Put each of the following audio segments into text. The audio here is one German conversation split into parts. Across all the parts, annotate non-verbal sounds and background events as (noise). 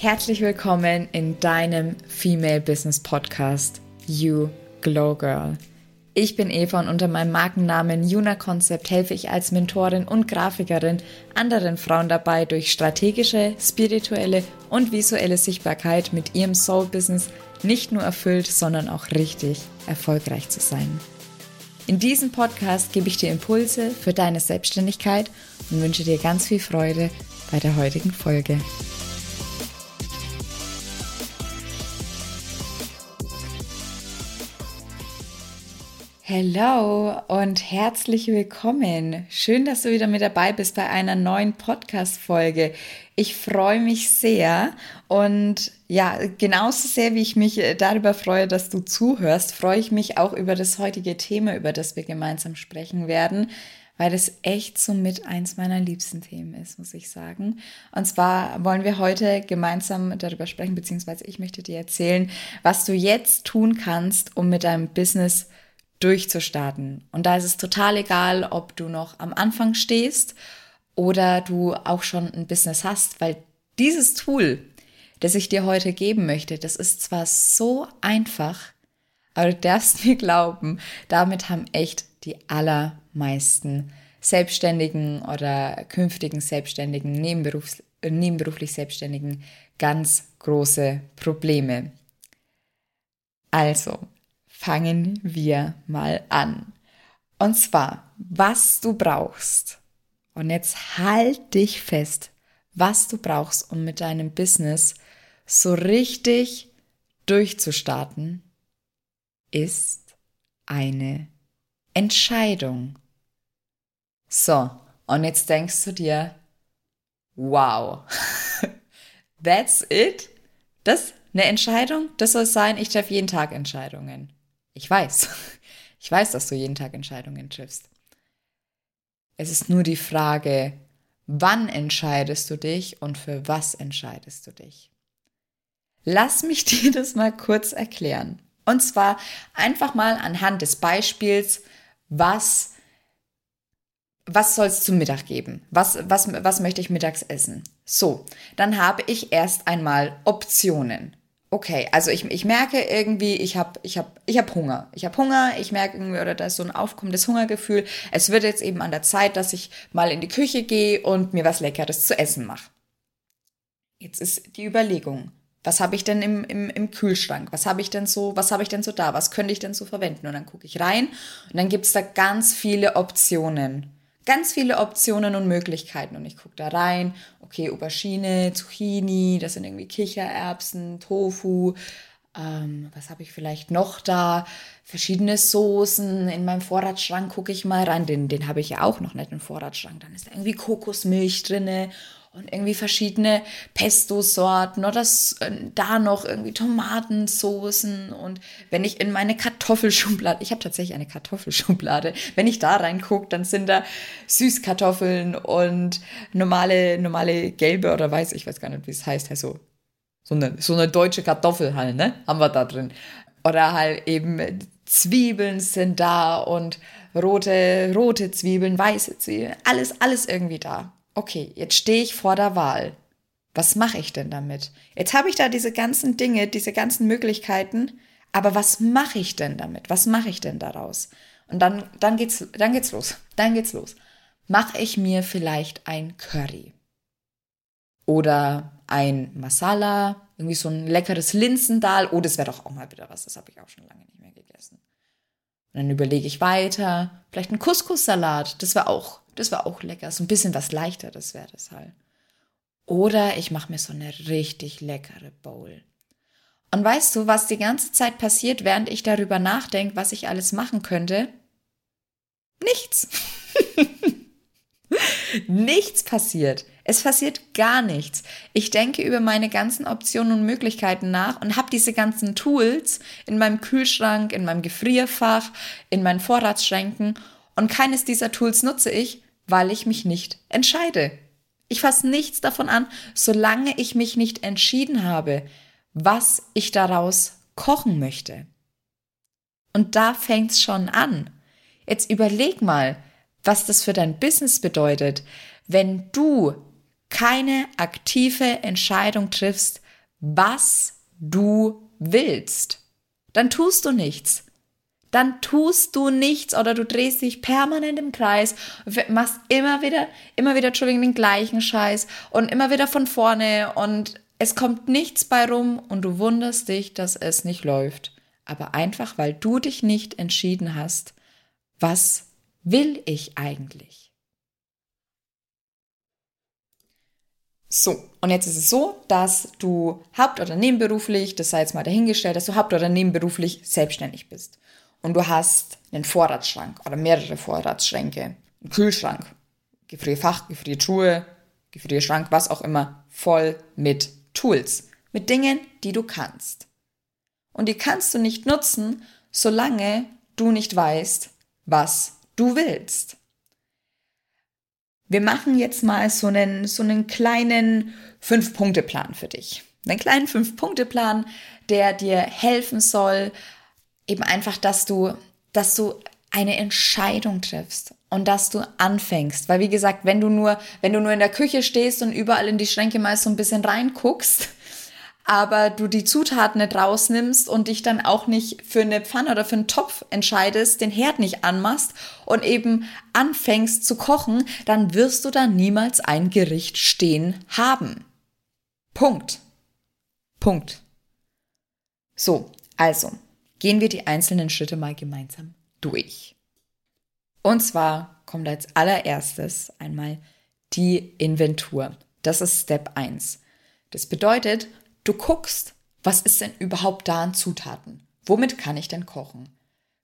Herzlich willkommen in deinem Female Business Podcast You Glow Girl. Ich bin Eva und unter meinem Markennamen Juna Concept helfe ich als Mentorin und Grafikerin anderen Frauen dabei, durch strategische, spirituelle und visuelle Sichtbarkeit mit ihrem Soul Business nicht nur erfüllt, sondern auch richtig erfolgreich zu sein. In diesem Podcast gebe ich dir Impulse für deine Selbstständigkeit und wünsche dir ganz viel Freude bei der heutigen Folge. Hallo und herzlich willkommen. Schön, dass du wieder mit dabei bist bei einer neuen Podcast-Folge. Ich freue mich sehr und ja, genauso sehr wie ich mich darüber freue, dass du zuhörst, freue ich mich auch über das heutige Thema, über das wir gemeinsam sprechen werden, weil es echt so mit eins meiner liebsten Themen ist, muss ich sagen. Und zwar wollen wir heute gemeinsam darüber sprechen, beziehungsweise ich möchte dir erzählen, was du jetzt tun kannst, um mit deinem Business durchzustarten. Und da ist es total egal, ob du noch am Anfang stehst oder du auch schon ein Business hast, weil dieses Tool, das ich dir heute geben möchte, das ist zwar so einfach, aber du darfst (laughs) mir glauben, damit haben echt die allermeisten Selbstständigen oder künftigen Selbstständigen, nebenberufs nebenberuflich Selbstständigen ganz große Probleme. Also, fangen wir mal an. Und zwar, was du brauchst. Und jetzt halt dich fest, was du brauchst, um mit deinem Business so richtig durchzustarten, ist eine Entscheidung. So, und jetzt denkst du dir, wow, (laughs) that's it? Das eine Entscheidung? Das soll sein, ich treffe jeden Tag Entscheidungen. Ich weiß. (laughs) Ich weiß, dass du jeden Tag Entscheidungen triffst. Es ist nur die Frage, wann entscheidest du dich und für was entscheidest du dich? Lass mich (laughs) dir das mal kurz erklären. Und zwar einfach mal anhand des Beispiels, was, was soll es zum Mittag geben? Was, was, was möchte ich mittags essen? So, dann habe ich erst einmal Optionen okay, also ich, ich merke irgendwie, ich habe ich hab, ich hab Hunger. Ich habe Hunger, ich merke irgendwie, oder da ist so ein aufkommendes Hungergefühl. Es wird jetzt eben an der Zeit, dass ich mal in die Küche gehe und mir was Leckeres zu essen mache. Jetzt ist die Überlegung, was habe ich denn im, im, im Kühlschrank? Was habe ich denn so, was habe ich denn so da? Was könnte ich denn so verwenden? Und dann gucke ich rein und dann gibt es da ganz viele Optionen ganz viele Optionen und Möglichkeiten. Und ich gucke da rein, okay, Aubergine, Zucchini, das sind irgendwie Kichererbsen, Tofu. Ähm, was habe ich vielleicht noch da? Verschiedene Soßen. In meinem Vorratsschrank gucke ich mal rein. Den, den habe ich ja auch noch nicht im Vorratsschrank. Dann ist da irgendwie Kokosmilch drinne und irgendwie verschiedene Pesto-Sorten oder äh, da noch irgendwie Tomatensoßen. Und wenn ich in meine Kartoffelschublade, ich habe tatsächlich eine Kartoffelschublade, wenn ich da reingucke, dann sind da Süßkartoffeln und normale, normale gelbe oder weiß, ich weiß gar nicht, wie es heißt, also so eine, so eine deutsche Kartoffel halt, ne, haben wir da drin. Oder halt eben Zwiebeln sind da und rote, rote Zwiebeln, weiße Zwiebeln, alles, alles irgendwie da okay, jetzt stehe ich vor der Wahl. Was mache ich denn damit? Jetzt habe ich da diese ganzen Dinge, diese ganzen Möglichkeiten, aber was mache ich denn damit? Was mache ich denn daraus? Und dann, dann geht's, dann geht's los. Dann geht's los. Mache ich mir vielleicht ein Curry? Oder ein Masala, irgendwie so ein leckeres Linsendal. Oh, das wäre doch auch mal wieder was. Das habe ich auch schon lange nicht mehr gegessen. Und dann überlege ich weiter. Vielleicht ein Couscous-Salat. Das wäre auch das war auch lecker. So ein bisschen was leichteres wäre das halt. Oder ich mache mir so eine richtig leckere Bowl. Und weißt du, was die ganze Zeit passiert, während ich darüber nachdenke, was ich alles machen könnte? Nichts. (laughs) nichts passiert. Es passiert gar nichts. Ich denke über meine ganzen Optionen und Möglichkeiten nach und habe diese ganzen Tools in meinem Kühlschrank, in meinem Gefrierfach, in meinen Vorratsschränken und keines dieser Tools nutze ich, weil ich mich nicht entscheide. Ich fasse nichts davon an, solange ich mich nicht entschieden habe, was ich daraus kochen möchte. Und da fängt's schon an. Jetzt überleg mal, was das für dein Business bedeutet, wenn du keine aktive Entscheidung triffst, was du willst, dann tust du nichts. Dann tust du nichts oder du drehst dich permanent im Kreis, machst immer wieder, immer wieder, Entschuldigung, den gleichen Scheiß und immer wieder von vorne und es kommt nichts bei rum und du wunderst dich, dass es nicht läuft. Aber einfach, weil du dich nicht entschieden hast, was will ich eigentlich? So, und jetzt ist es so, dass du haupt- oder nebenberuflich, das sei jetzt mal dahingestellt, dass du haupt- oder nebenberuflich selbstständig bist. Und du hast einen Vorratsschrank oder mehrere Vorratsschränke, einen Kühlschrank, Gefrierfach, Gefriertruhe, Gefrierschrank, was auch immer, voll mit Tools, mit Dingen, die du kannst. Und die kannst du nicht nutzen, solange du nicht weißt, was du willst. Wir machen jetzt mal so einen, so einen kleinen Fünf-Punkte-Plan für dich. Einen kleinen Fünf-Punkte-Plan, der dir helfen soll, eben einfach, dass du, dass du eine Entscheidung triffst und dass du anfängst. Weil wie gesagt, wenn du nur, wenn du nur in der Küche stehst und überall in die Schränke mal so ein bisschen reinguckst, aber du die Zutaten nicht rausnimmst und dich dann auch nicht für eine Pfanne oder für einen Topf entscheidest, den Herd nicht anmachst und eben anfängst zu kochen, dann wirst du da niemals ein Gericht stehen haben. Punkt. Punkt. So, also gehen wir die einzelnen Schritte mal gemeinsam durch. Und zwar kommt als allererstes einmal die Inventur. Das ist Step 1. Das bedeutet, Du guckst, was ist denn überhaupt da an Zutaten? Womit kann ich denn kochen?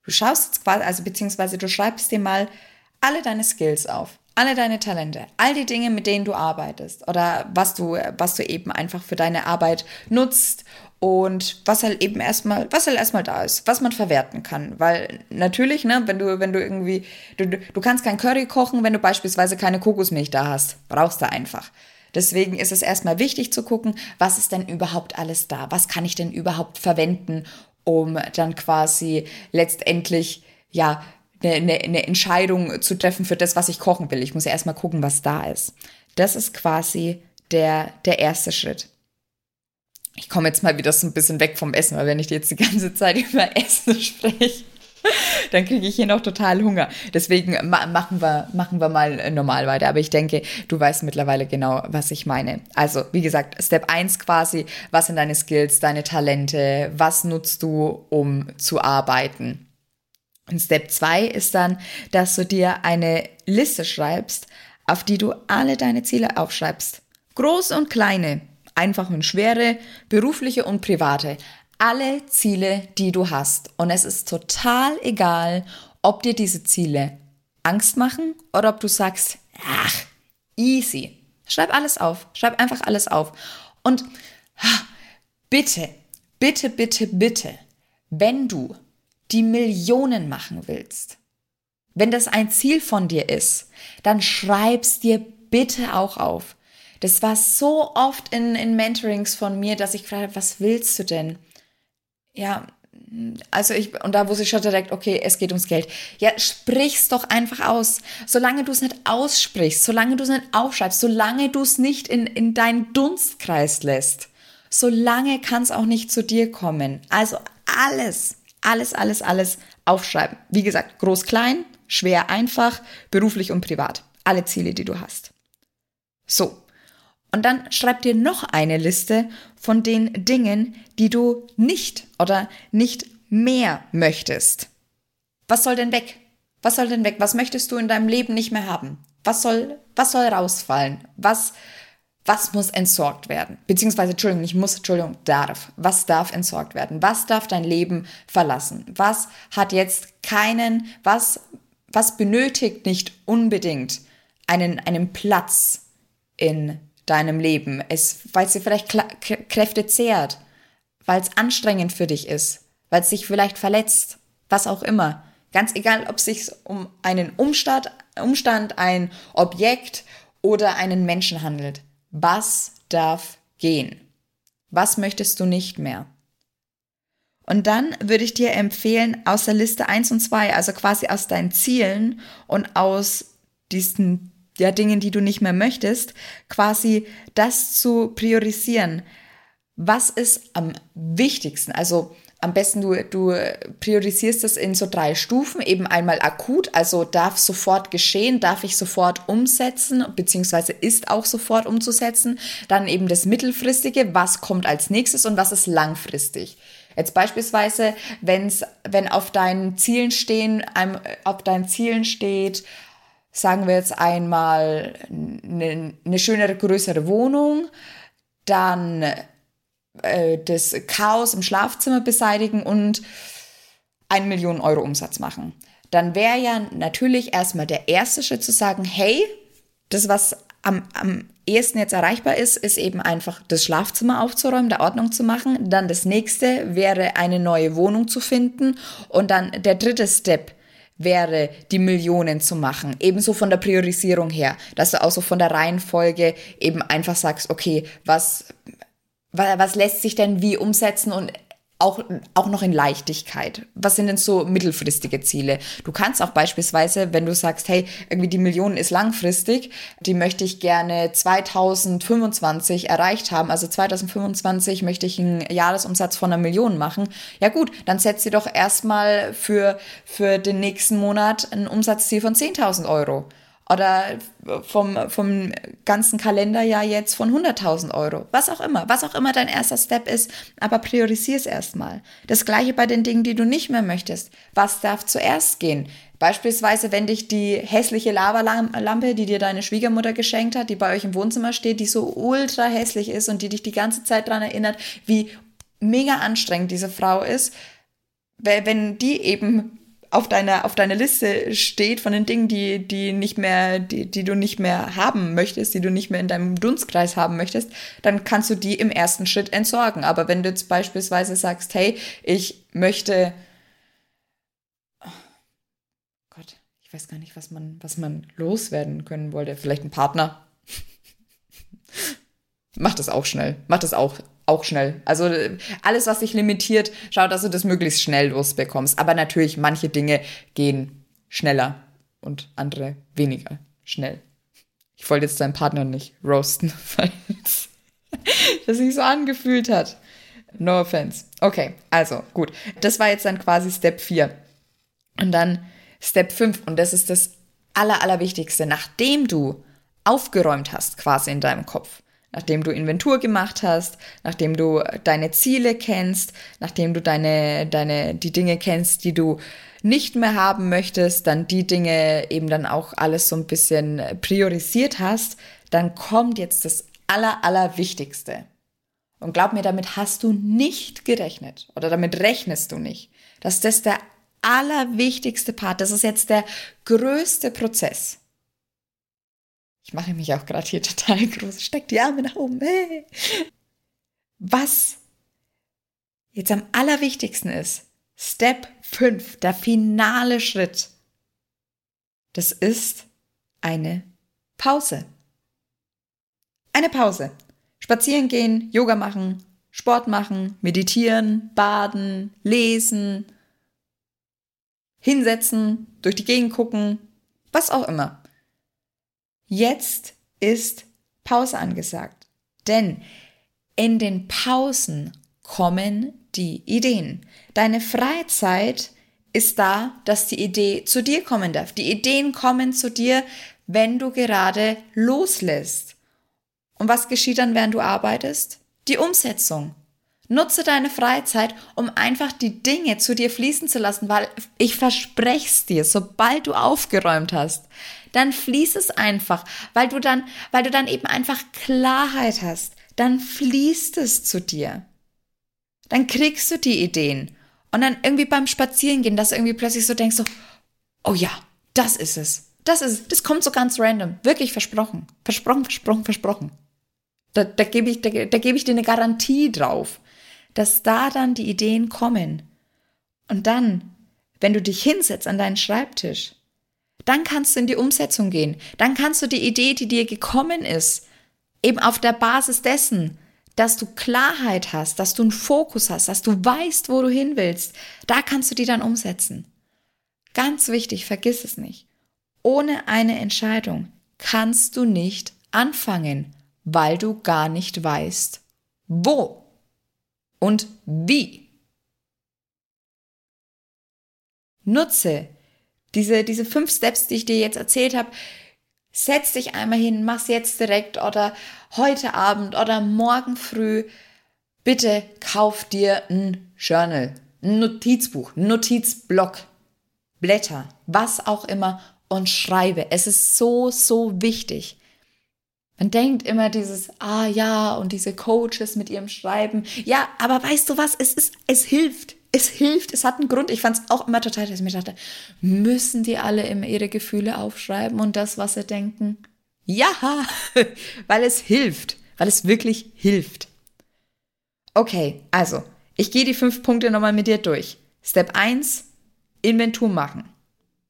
Du schaust jetzt quasi, also beziehungsweise du schreibst dir mal alle deine Skills auf, alle deine Talente, all die Dinge, mit denen du arbeitest oder was du, was du eben einfach für deine Arbeit nutzt und was halt eben erstmal, was halt erstmal da ist, was man verwerten kann. Weil natürlich, ne, wenn du, wenn du irgendwie, du, du kannst kein Curry kochen, wenn du beispielsweise keine Kokosmilch da hast. Brauchst du einfach. Deswegen ist es erstmal wichtig zu gucken, was ist denn überhaupt alles da? Was kann ich denn überhaupt verwenden, um dann quasi letztendlich, ja, eine, eine Entscheidung zu treffen für das, was ich kochen will. Ich muss ja erstmal gucken, was da ist. Das ist quasi der, der erste Schritt. Ich komme jetzt mal wieder so ein bisschen weg vom Essen, weil wenn ich jetzt die ganze Zeit (laughs) über Essen spreche, dann kriege ich hier noch total Hunger. Deswegen ma machen, wir, machen wir mal normal weiter. Aber ich denke, du weißt mittlerweile genau, was ich meine. Also, wie gesagt, Step 1 quasi, was sind deine Skills, deine Talente, was nutzt du, um zu arbeiten? Und Step 2 ist dann, dass du dir eine Liste schreibst, auf die du alle deine Ziele aufschreibst. Große und kleine, einfache und schwere, berufliche und private alle Ziele, die du hast. Und es ist total egal, ob dir diese Ziele Angst machen oder ob du sagst, ach, easy. Schreib alles auf. Schreib einfach alles auf. Und bitte, bitte, bitte, bitte, wenn du die Millionen machen willst, wenn das ein Ziel von dir ist, dann schreib's dir bitte auch auf. Das war so oft in, in Mentorings von mir, dass ich gefragt habe, was willst du denn? ja, also ich, und da wusste ich schon direkt, okay, es geht ums Geld. Ja, sprich's doch einfach aus. Solange du es nicht aussprichst, solange du es nicht aufschreibst, solange du es nicht in, in deinen Dunstkreis lässt, solange kann es auch nicht zu dir kommen. Also alles, alles, alles, alles aufschreiben. Wie gesagt, groß, klein, schwer, einfach, beruflich und privat. Alle Ziele, die du hast. So, und dann schreib dir noch eine Liste von den Dingen, die du nicht oder nicht mehr möchtest. Was soll denn weg? Was soll denn weg? Was möchtest du in deinem Leben nicht mehr haben? Was soll, was soll rausfallen? Was, was muss entsorgt werden? Beziehungsweise, Entschuldigung, nicht muss, Entschuldigung, darf. Was darf entsorgt werden? Was darf dein Leben verlassen? Was hat jetzt keinen, was, was benötigt nicht unbedingt einen, einen Platz in deinem Leben, es, weil es dir vielleicht Kräfte zehrt, weil es anstrengend für dich ist, weil es dich vielleicht verletzt, was auch immer. Ganz egal, ob es sich um einen Umstand, Umstand, ein Objekt oder einen Menschen handelt. Was darf gehen? Was möchtest du nicht mehr? Und dann würde ich dir empfehlen, aus der Liste 1 und 2, also quasi aus deinen Zielen und aus diesen ja, Dingen, die du nicht mehr möchtest, quasi das zu priorisieren. was ist am wichtigsten? Also am besten du, du priorisierst es in so drei Stufen. Eben einmal akut, also darf sofort geschehen, darf ich sofort umsetzen, beziehungsweise ist auch sofort umzusetzen. Dann eben das mittelfristige, was kommt als nächstes und was ist langfristig. Jetzt beispielsweise, wenn's, wenn auf deinen Zielen stehen, auf deinen Zielen steht, sagen wir jetzt einmal eine, eine schönere, größere Wohnung, dann äh, das Chaos im Schlafzimmer beseitigen und einen Millionen Euro Umsatz machen. Dann wäre ja natürlich erstmal der erste Schritt zu sagen, hey, das, was am, am ehesten jetzt erreichbar ist, ist eben einfach das Schlafzimmer aufzuräumen, der Ordnung zu machen. Dann das nächste wäre eine neue Wohnung zu finden. Und dann der dritte Step wäre, die Millionen zu machen. Ebenso von der Priorisierung her, dass du auch so von der Reihenfolge eben einfach sagst, okay, was was lässt sich denn wie umsetzen und auch, auch noch in Leichtigkeit. Was sind denn so mittelfristige Ziele? Du kannst auch beispielsweise, wenn du sagst, hey, irgendwie die Million ist langfristig, die möchte ich gerne 2025 erreicht haben, also 2025 möchte ich einen Jahresumsatz von einer Million machen. Ja gut, dann setz dir doch erstmal für, für den nächsten Monat ein Umsatzziel von 10.000 Euro oder vom, vom ganzen Kalenderjahr jetzt von 100.000 Euro. Was auch immer, was auch immer dein erster Step ist, aber priorisier es erstmal. Das gleiche bei den Dingen, die du nicht mehr möchtest. Was darf zuerst gehen? Beispielsweise, wenn dich die hässliche Lavalampe, die dir deine Schwiegermutter geschenkt hat, die bei euch im Wohnzimmer steht, die so ultra hässlich ist und die dich die ganze Zeit daran erinnert, wie mega anstrengend diese Frau ist, wenn die eben auf deiner, auf deiner Liste steht von den Dingen, die, die nicht mehr, die, die du nicht mehr haben möchtest, die du nicht mehr in deinem Dunstkreis haben möchtest, dann kannst du die im ersten Schritt entsorgen. Aber wenn du jetzt beispielsweise sagst, hey, ich möchte, oh Gott, ich weiß gar nicht, was man, was man loswerden können wollte. Vielleicht ein Partner. (laughs) Mach das auch schnell. Mach das auch auch schnell. Also alles, was dich limitiert, schau, dass du das möglichst schnell losbekommst. Aber natürlich, manche Dinge gehen schneller und andere weniger schnell. Ich wollte jetzt deinen Partner nicht roasten, (laughs) weil (laughs) das sich so angefühlt hat. No offense. Okay, also gut. Das war jetzt dann quasi Step 4. Und dann Step 5. Und das ist das Aller, Allerwichtigste. Nachdem du aufgeräumt hast, quasi in deinem Kopf, nachdem du Inventur gemacht hast, nachdem du deine Ziele kennst, nachdem du deine, deine, die Dinge kennst, die du nicht mehr haben möchtest, dann die Dinge eben dann auch alles so ein bisschen priorisiert hast, dann kommt jetzt das aller, allerwichtigste. Und glaub mir, damit hast du nicht gerechnet oder damit rechnest du nicht, dass das der allerwichtigste Part, das ist jetzt der größte Prozess. Ich mache mich auch gerade hier (laughs) total groß. Steck die Arme nach oben. Hey. Was jetzt am allerwichtigsten ist, Step 5, der finale Schritt, das ist eine Pause. Eine Pause. Spazieren gehen, Yoga machen, Sport machen, meditieren, baden, lesen, hinsetzen, durch die Gegend gucken, was auch immer. Jetzt ist Pause angesagt. Denn in den Pausen kommen die Ideen. Deine Freizeit ist da, dass die Idee zu dir kommen darf. Die Ideen kommen zu dir, wenn du gerade loslässt. Und was geschieht dann, während du arbeitest? Die Umsetzung. Nutze deine Freizeit, um einfach die Dinge zu dir fließen zu lassen, weil ich verspreche es dir, sobald du aufgeräumt hast, dann fließt es einfach, weil du dann, weil du dann eben einfach Klarheit hast, dann fließt es zu dir. Dann kriegst du die Ideen. Und dann irgendwie beim Spazierengehen, dass du irgendwie plötzlich so denkst, so, oh ja, das ist es. Das ist. Das kommt so ganz random. Wirklich versprochen. Versprochen, versprochen, versprochen. Da, da gebe ich, da, da gebe ich dir eine Garantie drauf, dass da dann die Ideen kommen. Und dann, wenn du dich hinsetzt an deinen Schreibtisch, dann kannst du in die Umsetzung gehen. Dann kannst du die Idee, die dir gekommen ist, eben auf der Basis dessen, dass du Klarheit hast, dass du einen Fokus hast, dass du weißt, wo du hin willst, da kannst du die dann umsetzen. Ganz wichtig, vergiss es nicht. Ohne eine Entscheidung kannst du nicht anfangen, weil du gar nicht weißt, wo. Und wie. Nutze diese, diese fünf Steps, die ich dir jetzt erzählt habe. Setz dich einmal hin, mach's jetzt direkt oder heute Abend oder morgen früh. Bitte kauf dir ein Journal, ein Notizbuch, ein Notizblock, Blätter, was auch immer und schreibe. Es ist so, so wichtig. Man denkt immer dieses, ah ja, und diese Coaches mit ihrem Schreiben. Ja, aber weißt du was? Es ist, es hilft. Es hilft. Es hat einen Grund. Ich fand es auch immer total, dass ich mir dachte, müssen die alle immer ihre Gefühle aufschreiben und das, was sie denken? Ja, (laughs) weil es hilft. Weil es wirklich hilft. Okay, also, ich gehe die fünf Punkte nochmal mit dir durch. Step 1, Inventur machen.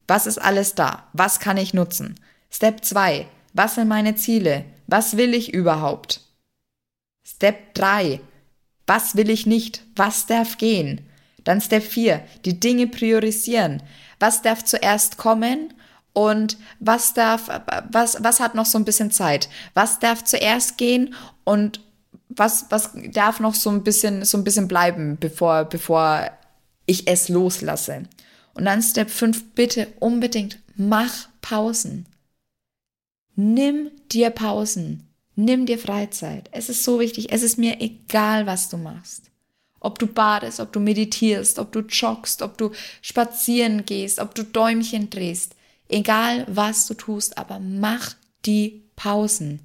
Was ist alles da? Was kann ich nutzen? Step 2, was sind meine Ziele? Was will ich überhaupt? Step 3. Was will ich nicht? Was darf gehen? Dann Step 4. Die Dinge priorisieren. Was darf zuerst kommen? Und was darf, was, was hat noch so ein bisschen Zeit? Was darf zuerst gehen? Und was, was darf noch so ein bisschen, so ein bisschen bleiben, bevor, bevor ich es loslasse? Und dann Step 5. Bitte unbedingt mach Pausen. Nimm dir Pausen. Nimm dir Freizeit. Es ist so wichtig. Es ist mir egal, was du machst. Ob du badest, ob du meditierst, ob du joggst, ob du spazieren gehst, ob du Däumchen drehst. Egal, was du tust, aber mach die Pausen.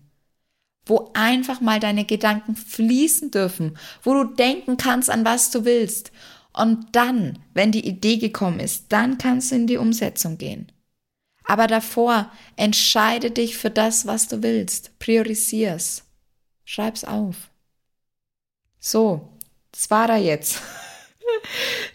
Wo einfach mal deine Gedanken fließen dürfen, wo du denken kannst, an was du willst. Und dann, wenn die Idee gekommen ist, dann kannst du in die Umsetzung gehen. Aber davor entscheide dich für das, was du willst. Priorisier's. Schreib's auf. So, das war da jetzt. (laughs)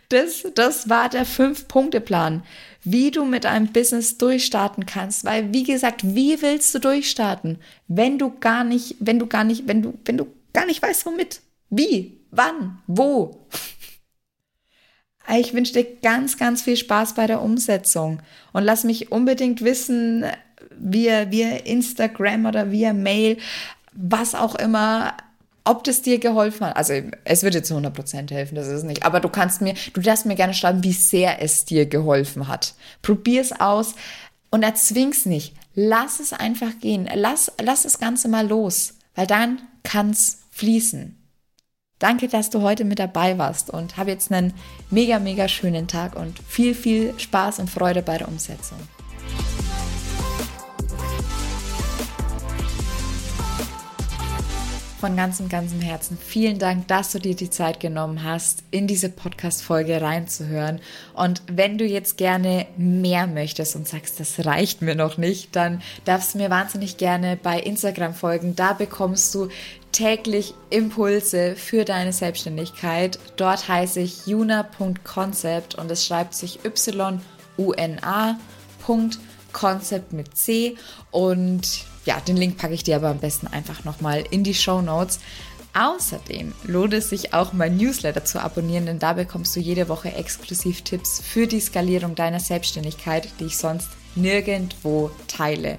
Das, das war der Fünf-Punkte-Plan, wie du mit einem Business durchstarten kannst. Weil, wie gesagt, wie willst du durchstarten, wenn du gar nicht, wenn du gar nicht, wenn du, wenn du gar nicht weißt, womit? Wie? Wann? Wo? Ich wünsche dir ganz, ganz viel Spaß bei der Umsetzung und lass mich unbedingt wissen, via, via Instagram oder via Mail, was auch immer, ob das dir geholfen hat. Also es wird dir zu 100% helfen, das ist nicht. Aber du kannst mir, du darfst mir gerne schreiben, wie sehr es dir geholfen hat. Probier es aus und erzwing's nicht. Lass es einfach gehen. Lass, lass das Ganze mal los, weil dann kann's fließen. Danke, dass du heute mit dabei warst und habe jetzt einen mega, mega schönen Tag und viel, viel Spaß und Freude bei der Umsetzung. von ganzem, ganzem Herzen vielen Dank, dass du dir die Zeit genommen hast, in diese Podcast-Folge reinzuhören. Und wenn du jetzt gerne mehr möchtest und sagst, das reicht mir noch nicht, dann darfst du mir wahnsinnig gerne bei Instagram folgen. Da bekommst du täglich Impulse für deine Selbstständigkeit. Dort heiße ich juna.concept und es schreibt sich y-u-n-a.concept mit C und ja, den Link packe ich dir aber am besten einfach nochmal in die Show Notes. Außerdem lohnt es sich auch, mein Newsletter zu abonnieren, denn da bekommst du jede Woche exklusiv Tipps für die Skalierung deiner Selbstständigkeit, die ich sonst nirgendwo teile.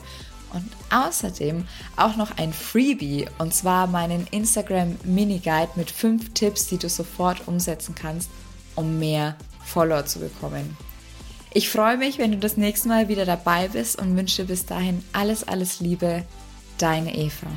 Und außerdem auch noch ein Freebie, und zwar meinen Instagram Mini Guide mit fünf Tipps, die du sofort umsetzen kannst, um mehr Follower zu bekommen. Ich freue mich, wenn du das nächste Mal wieder dabei bist und wünsche bis dahin alles, alles Liebe. Deine Eva.